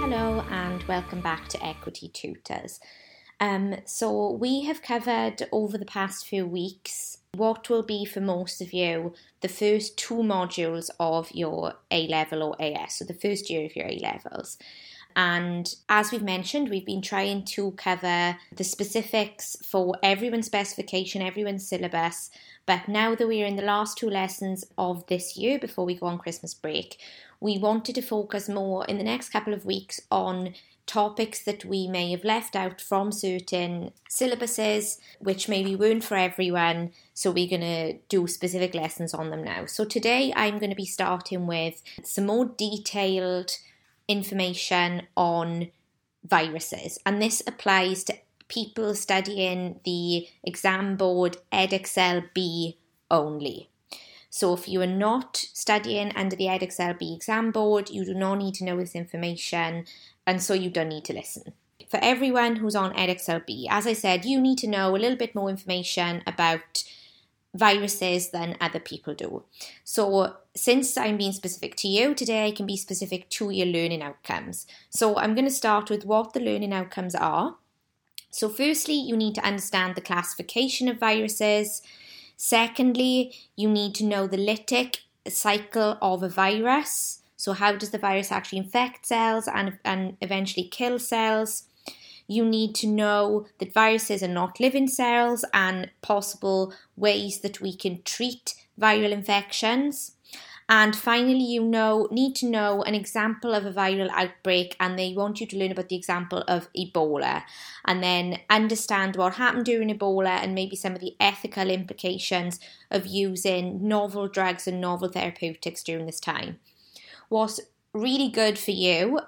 Hello and welcome back to Equity Tutors. Um, so, we have covered over the past few weeks what will be for most of you the first two modules of your A level or AS, so the first year of your A levels. And as we've mentioned, we've been trying to cover the specifics for everyone's specification, everyone's syllabus. But now that we're in the last two lessons of this year before we go on Christmas break, we wanted to focus more in the next couple of weeks on topics that we may have left out from certain syllabuses, which maybe weren't for everyone. So we're going to do specific lessons on them now. So today I'm going to be starting with some more detailed information on viruses, and this applies to people studying the exam board Edexcel B only. So if you are not studying under the Edexcel B exam board, you do not need to know this information and so you don't need to listen. For everyone who's on Edexcel B, as I said, you need to know a little bit more information about viruses than other people do. So, since I'm being specific to you today, I can be specific to your learning outcomes. So, I'm going to start with what the learning outcomes are. So, firstly, you need to understand the classification of viruses. Secondly, you need to know the lytic cycle of a virus. So, how does the virus actually infect cells and, and eventually kill cells? You need to know that viruses are not living cells and possible ways that we can treat viral infections. And finally, you know need to know an example of a viral outbreak, and they want you to learn about the example of Ebola, and then understand what happened during Ebola and maybe some of the ethical implications of using novel drugs and novel therapeutics during this time. What's really good for you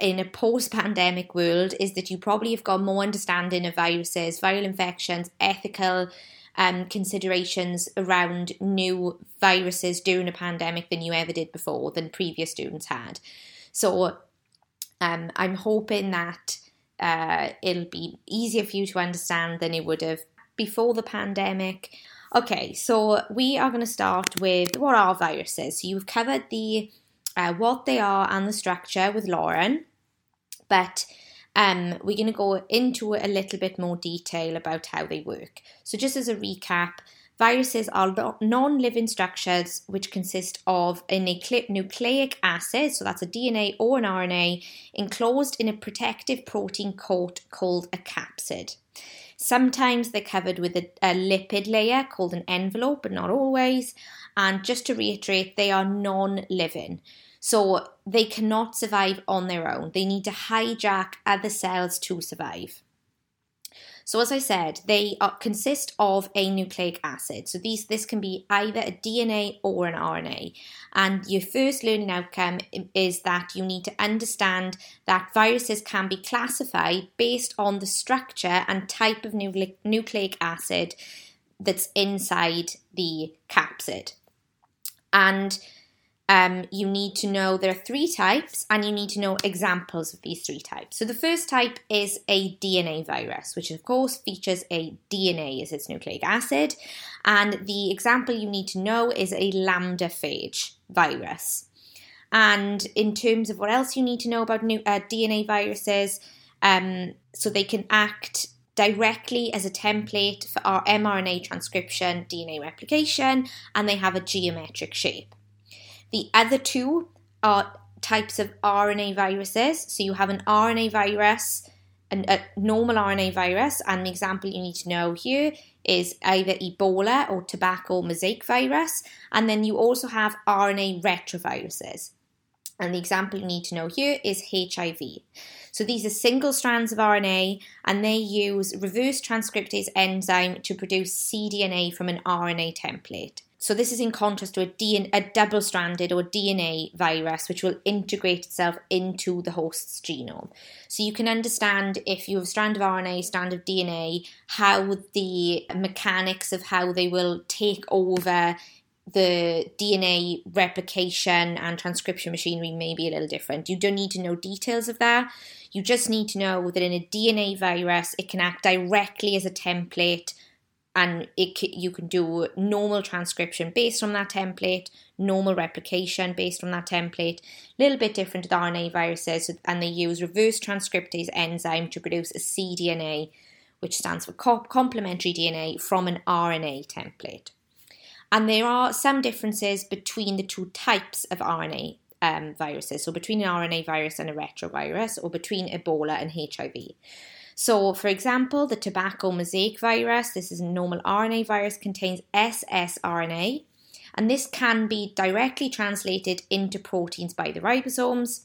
in a post pandemic world is that you probably have got more understanding of viruses, viral infections, ethical um, considerations around new viruses during a pandemic than you ever did before, than previous students had. So um, I'm hoping that uh, it'll be easier for you to understand than it would have before the pandemic. Okay, so we are going to start with what are viruses? So you've covered the uh, what they are and the structure with Lauren, but um, we're going to go into a little bit more detail about how they work. So, just as a recap, viruses are non living structures which consist of a nucleic acid, so that's a DNA or an RNA, enclosed in a protective protein coat called a capsid. Sometimes they're covered with a, a lipid layer called an envelope, but not always. And just to reiterate, they are non living. So they cannot survive on their own. They need to hijack other cells to survive. So as I said, they are, consist of a nucleic acid. So these this can be either a DNA or an RNA. And your first learning outcome is that you need to understand that viruses can be classified based on the structure and type of nucleic acid that's inside the capsid. And um, you need to know there are three types and you need to know examples of these three types. So the first type is a DNA virus, which of course features a DNA as its nucleic acid. And the example you need to know is a lambda phage virus. And in terms of what else you need to know about new, uh, DNA viruses, um, so they can act directly as a template for our mRNA transcription, DNA replication, and they have a geometric shape. The other two are types of RNA viruses. So you have an RNA virus, an, a normal RNA virus, and the example you need to know here is either Ebola or tobacco mosaic virus. And then you also have RNA retroviruses. And the example you need to know here is HIV. So these are single strands of RNA and they use reverse transcriptase enzyme to produce cDNA from an RNA template. So this is in contrast to a, DNA, a double-stranded or DNA virus, which will integrate itself into the host's genome. So you can understand if you have a strand of RNA, strand of DNA, how the mechanics of how they will take over the DNA replication and transcription machinery may be a little different. You don't need to know details of that. You just need to know that in a DNA virus, it can act directly as a template and it you can do normal transcription based on that template, normal replication based on that template. A little bit different with RNA viruses, and they use reverse transcriptase enzyme to produce a cDNA, which stands for complementary DNA from an RNA template. And there are some differences between the two types of RNA um, viruses, so between an RNA virus and a retrovirus, or between Ebola and HIV. So, for example, the tobacco mosaic virus, this is a normal RNA virus, contains ssRNA, and this can be directly translated into proteins by the ribosomes.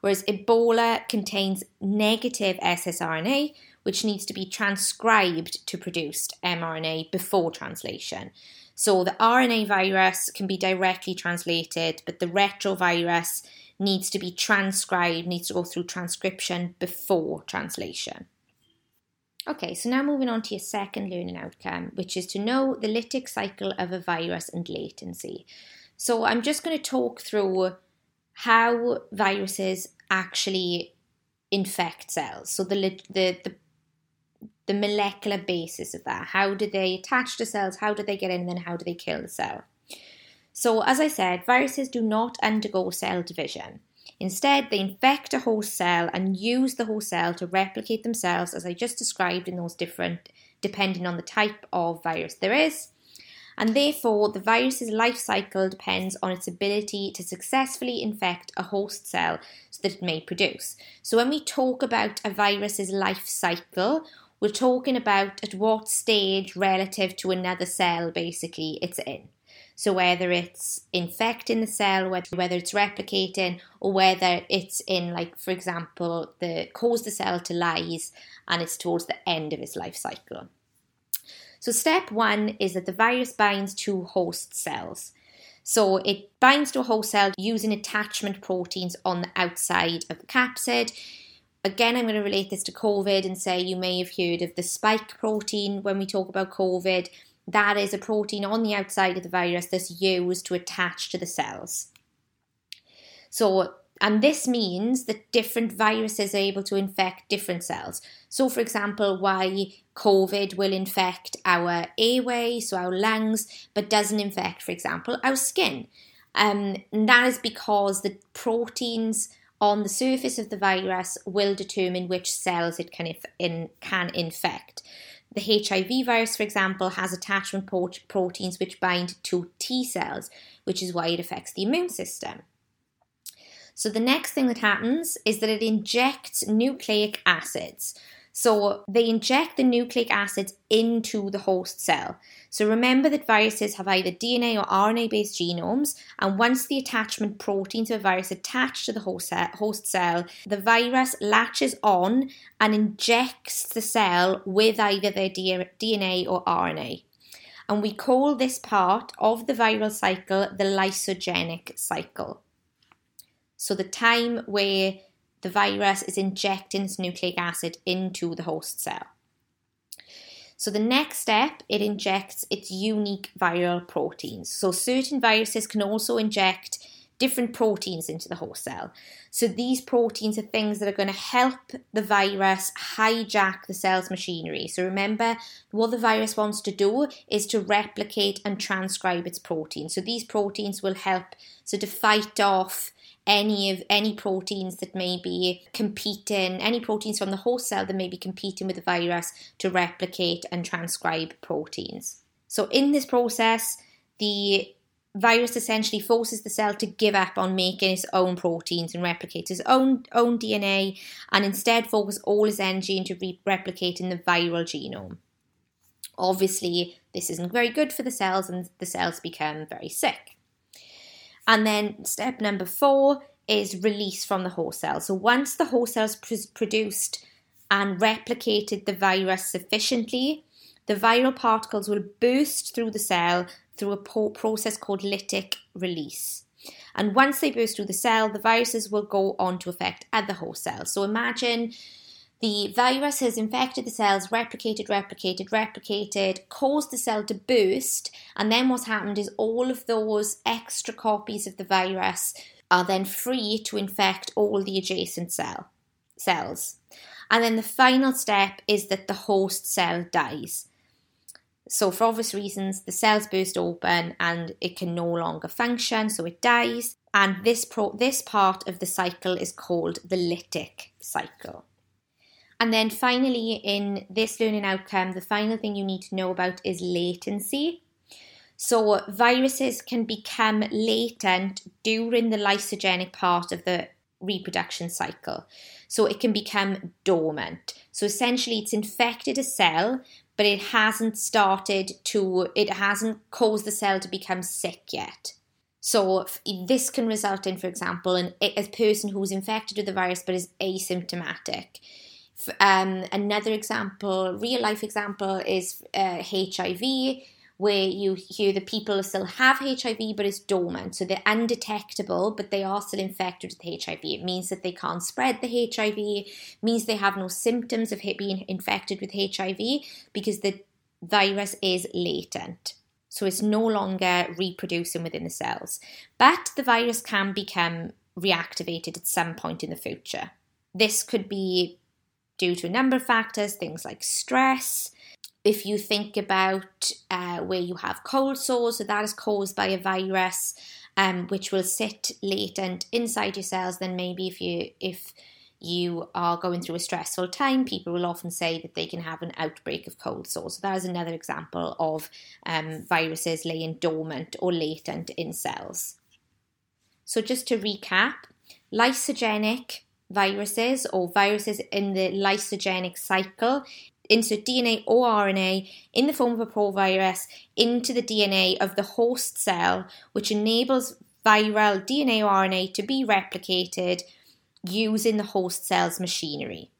Whereas Ebola contains negative ssRNA, which needs to be transcribed to produce mRNA before translation. So the RNA virus can be directly translated, but the retrovirus needs to be transcribed, needs to go through transcription before translation. Okay, so now moving on to your second learning outcome, which is to know the lytic cycle of a virus and latency. So I'm just going to talk through how viruses actually infect cells. So the the the, the molecular basis of that. How do they attach to cells? How do they get in? And then how do they kill the cell? So, as I said, viruses do not undergo cell division. Instead, they infect a host cell and use the host cell to replicate themselves, as I just described in those different, depending on the type of virus there is. And therefore, the virus's life cycle depends on its ability to successfully infect a host cell so that it may produce. So, when we talk about a virus's life cycle, we're talking about at what stage relative to another cell basically it's in. So whether it's infecting the cell, whether it's replicating, or whether it's in, like for example, the cause the cell to lyse and it's towards the end of its life cycle. So step one is that the virus binds to host cells. So it binds to a host cell using attachment proteins on the outside of the capsid. Again, I'm going to relate this to COVID and say you may have heard of the spike protein when we talk about COVID that is a protein on the outside of the virus that's used to attach to the cells. So, and this means that different viruses are able to infect different cells. So, for example, why COVID will infect our airway, so our lungs, but doesn't infect, for example, our skin. Um, and that is because the proteins on the surface of the virus will determine which cells it can, inf- in, can infect. The HIV virus, for example, has attachment proteins which bind to T cells, which is why it affects the immune system. So, the next thing that happens is that it injects nucleic acids. So they inject the nucleic acids into the host cell. So remember that viruses have either DNA or RNA based genomes, and once the attachment protein to a virus attached to the host cell, the virus latches on and injects the cell with either their DNA or RNA. And we call this part of the viral cycle the lysogenic cycle. So the time where the virus is injecting its nucleic acid into the host cell. So the next step, it injects its unique viral proteins. So certain viruses can also inject different proteins into the host cell. So these proteins are things that are going to help the virus hijack the cell's machinery. So remember, what the virus wants to do is to replicate and transcribe its proteins. So these proteins will help so to fight off any of any proteins that may be competing, any proteins from the host cell that may be competing with the virus to replicate and transcribe proteins. So in this process, the virus essentially forces the cell to give up on making its own proteins and replicate its own own DNA and instead focus all its energy into re- replicating the viral genome. Obviously, this isn't very good for the cells and the cells become very sick. And then step number four is release from the host cell. So once the host cell has produced and replicated the virus sufficiently, the viral particles will burst through the cell through a process called lytic release. And once they burst through the cell, the viruses will go on to affect other host cells. So imagine The virus has infected the cells, replicated, replicated, replicated, caused the cell to burst, and then what's happened is all of those extra copies of the virus are then free to infect all the adjacent cell cells. And then the final step is that the host cell dies. So, for obvious reasons, the cells burst open and it can no longer function, so it dies. And this, pro- this part of the cycle is called the lytic cycle. And then finally, in this learning outcome, the final thing you need to know about is latency. So, viruses can become latent during the lysogenic part of the reproduction cycle. So, it can become dormant. So, essentially, it's infected a cell, but it hasn't started to, it hasn't caused the cell to become sick yet. So, this can result in, for example, an, a person who's infected with the virus but is asymptomatic. Um, another example, real life example, is uh, HIV, where you hear the people still have HIV but it's dormant. So they're undetectable, but they are still infected with HIV. It means that they can't spread the HIV, means they have no symptoms of being infected with HIV because the virus is latent. So it's no longer reproducing within the cells. But the virus can become reactivated at some point in the future. This could be due to a number of factors, things like stress. If you think about uh, where you have cold sores, so that is caused by a virus, um, which will sit latent inside your cells. Then maybe if you if you are going through a stressful time, people will often say that they can have an outbreak of cold sores. So that is another example of um, viruses laying dormant or latent in cells. So just to recap, lysogenic viruses or viruses in the lysogenic cycle insert DNA or RNA in the form of a provirus into the DNA of the host cell, which enables viral DNA or RNA to be replicated using the host cell's machinery.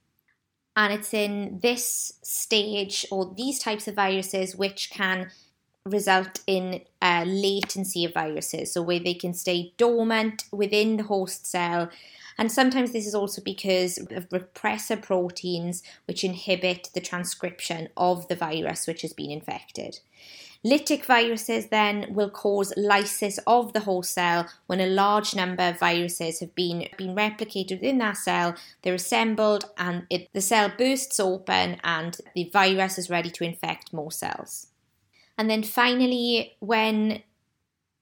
And it's in this stage or these types of viruses which can result in a latency of viruses, so where they can stay dormant within the host cell and sometimes this is also because of repressor proteins which inhibit the transcription of the virus which has been infected. Lytic viruses then will cause lysis of the whole cell when a large number of viruses have been, been replicated within that cell. They're assembled and it, the cell bursts open and the virus is ready to infect more cells. And then finally, when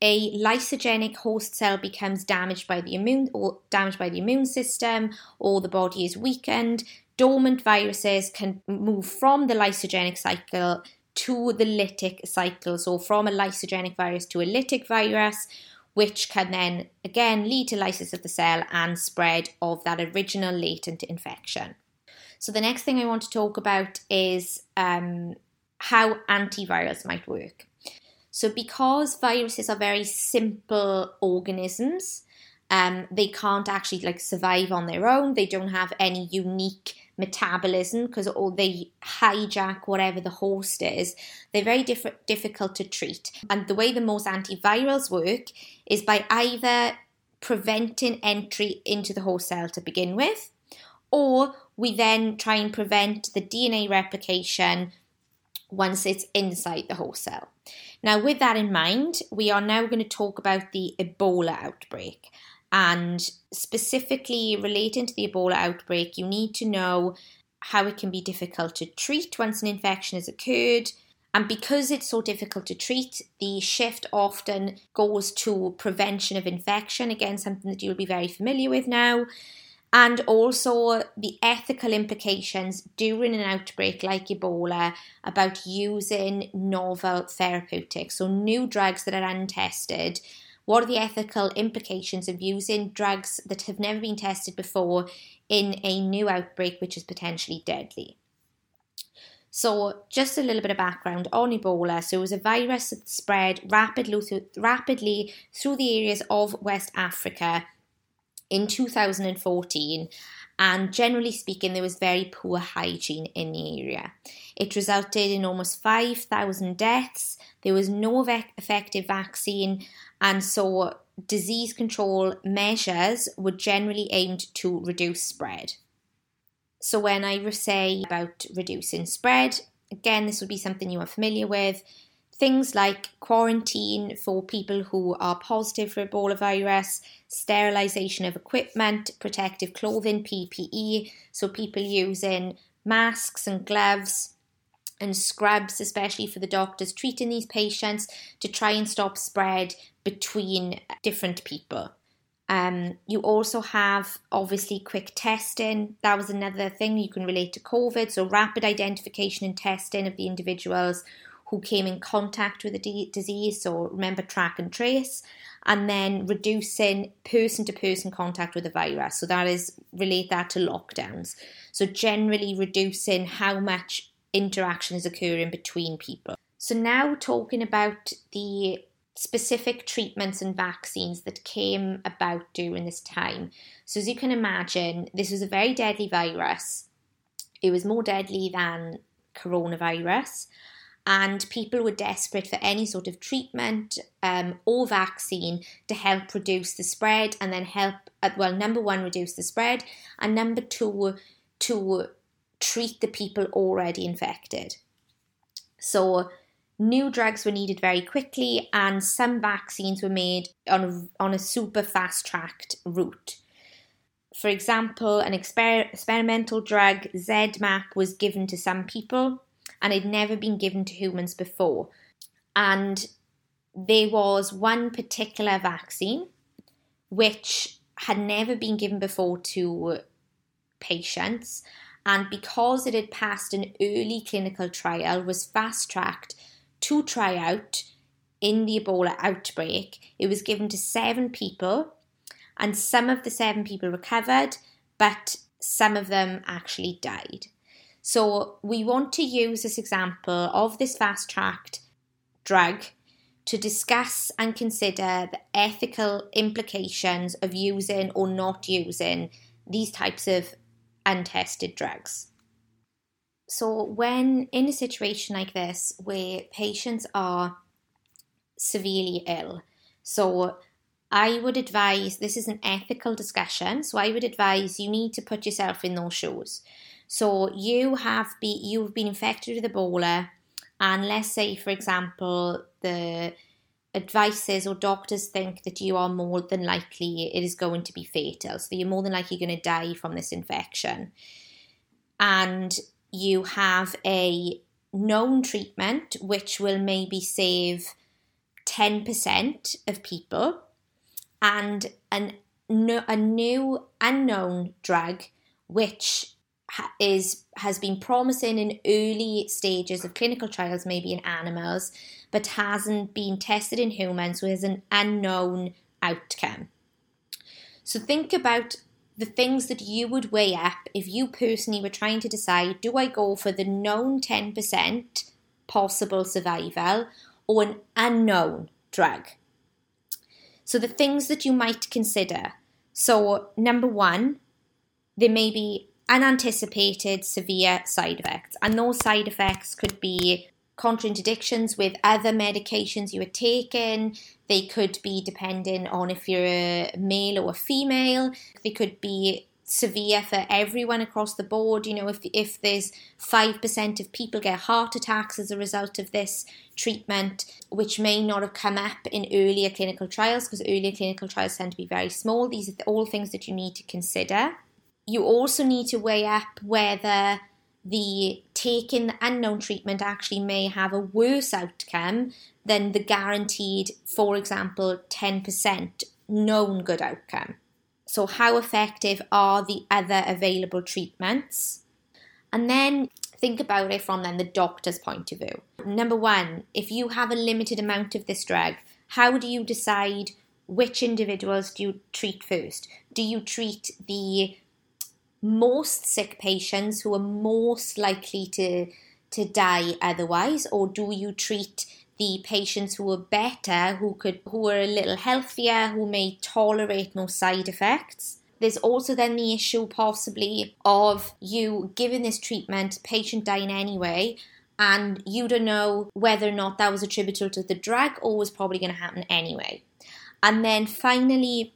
a lysogenic host cell becomes damaged by the immune or damaged by the immune system or the body is weakened dormant viruses can move from the lysogenic cycle to the lytic cycle. So from a lysogenic virus to a lytic virus which can then again lead to lysis of the cell and spread of that original latent infection. So the next thing i want to talk about is um, how antivirals might work so, because viruses are very simple organisms, um, they can't actually like survive on their own. They don't have any unique metabolism because they hijack whatever the host is. They're very diff- difficult to treat. And the way the most antivirals work is by either preventing entry into the host cell to begin with, or we then try and prevent the DNA replication once it's inside the host cell. Now, with that in mind, we are now going to talk about the Ebola outbreak. And specifically relating to the Ebola outbreak, you need to know how it can be difficult to treat once an infection has occurred. And because it's so difficult to treat, the shift often goes to prevention of infection. Again, something that you'll be very familiar with now and also the ethical implications during an outbreak like Ebola about using novel therapeutics, so new drugs that are untested. What are the ethical implications of using drugs that have never been tested before in a new outbreak which is potentially deadly? So, just a little bit of background on Ebola. So, it was a virus that spread rapidly, rapidly through the areas of West Africa in 2014 and generally speaking, there was very poor hygiene in the area. It resulted in almost 5,000 deaths. There was no effective vaccine, and so disease control measures were generally aimed to reduce spread. So, when I say about reducing spread, again, this would be something you are familiar with. Things like quarantine for people who are positive for Ebola virus, sterilisation of equipment, protective clothing, PPE, so people using masks and gloves and scrubs, especially for the doctors treating these patients, to try and stop spread between different people. Um, you also have obviously quick testing. That was another thing you can relate to COVID. So, rapid identification and testing of the individuals who came in contact with the d- disease. So, remember, track and trace. And then reducing person to person contact with the virus. So, that is relate that to lockdowns. So, generally reducing how much interaction is occurring between people. So, now talking about the specific treatments and vaccines that came about during this time. So, as you can imagine, this was a very deadly virus. It was more deadly than coronavirus, and people were desperate for any sort of treatment um, or vaccine to help reduce the spread and then help, uh, well, number one, reduce the spread, and number two, to treat the people already infected. So, New drugs were needed very quickly, and some vaccines were made on a, on a super fast tracked route. For example, an exper- experimental drug, ZMapp, was given to some people and had never been given to humans before. And there was one particular vaccine which had never been given before to patients and because it had passed an early clinical trial was fast tracked to try out in the Ebola outbreak. It was given to seven people, and some of the seven people recovered, but some of them actually died. So, we want to use this example of this fast tracked drug to discuss and consider the ethical implications of using or not using these types of untested drugs. So, when in a situation like this where patients are severely ill, so I would advise this is an ethical discussion. So, I would advise you need to put yourself in those shoes. So, you have be you've been infected with Ebola, and let's say, for example, the advices or doctors think that you are more than likely it is going to be fatal. So, you're more than likely going to die from this infection. And you have a known treatment which will maybe save 10% of people and an, a new unknown drug which is has been promising in early stages of clinical trials maybe in animals but hasn't been tested in humans so has an unknown outcome so think about the things that you would weigh up if you personally were trying to decide do I go for the known 10% possible survival or an unknown drug? So, the things that you might consider. So, number one, there may be unanticipated severe side effects, and those side effects could be contradictions with other medications you were taking. They could be depending on if you're a male or a female. They could be severe for everyone across the board. You know, if if there's five percent of people get heart attacks as a result of this treatment, which may not have come up in earlier clinical trials, because earlier clinical trials tend to be very small. These are all things that you need to consider. You also need to weigh up whether the taking the unknown treatment actually may have a worse outcome than the guaranteed, for example, 10% known good outcome. So, how effective are the other available treatments? And then think about it from then the doctor's point of view. Number one, if you have a limited amount of this drug, how do you decide which individuals do you treat first? Do you treat the most sick patients who are most likely to to die otherwise? Or do you treat the patients who are better who could who are a little healthier who may tolerate no side effects? There's also then the issue possibly of you giving this treatment patient dying anyway and you don't know whether or not that was attributable to the drug or was probably going to happen anyway. And then finally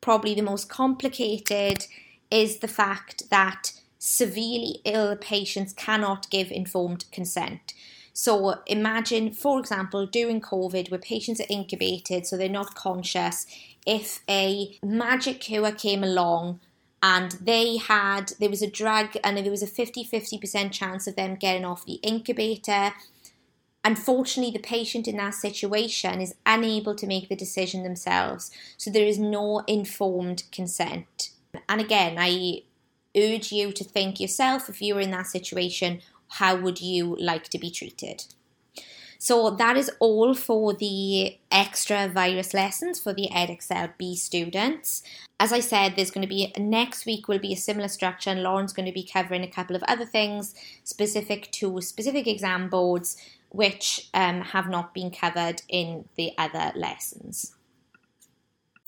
probably the most complicated is the fact that severely ill patients cannot give informed consent. So imagine, for example, during COVID, where patients are incubated, so they're not conscious, if a magic cure came along and they had, there was a drug and there was a 50 50% chance of them getting off the incubator. Unfortunately, the patient in that situation is unable to make the decision themselves. So there is no informed consent. And again, I urge you to think yourself if you were in that situation, how would you like to be treated? So that is all for the extra virus lessons for the Edexcel B students. As I said, there's going to be next week will be a similar structure, and Lauren's going to be covering a couple of other things specific to specific exam boards, which um, have not been covered in the other lessons.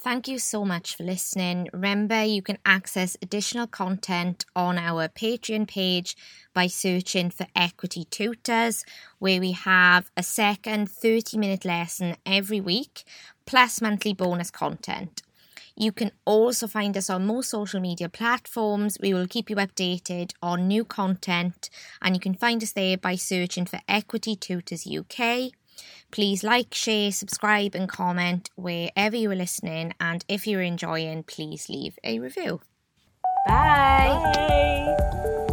Thank you so much for listening. Remember, you can access additional content on our Patreon page by searching for Equity Tutors, where we have a second 30 minute lesson every week, plus monthly bonus content. You can also find us on most social media platforms. We will keep you updated on new content, and you can find us there by searching for Equity Tutors UK. Please like, share, subscribe, and comment wherever you are listening. And if you're enjoying, please leave a review. Bye. Bye.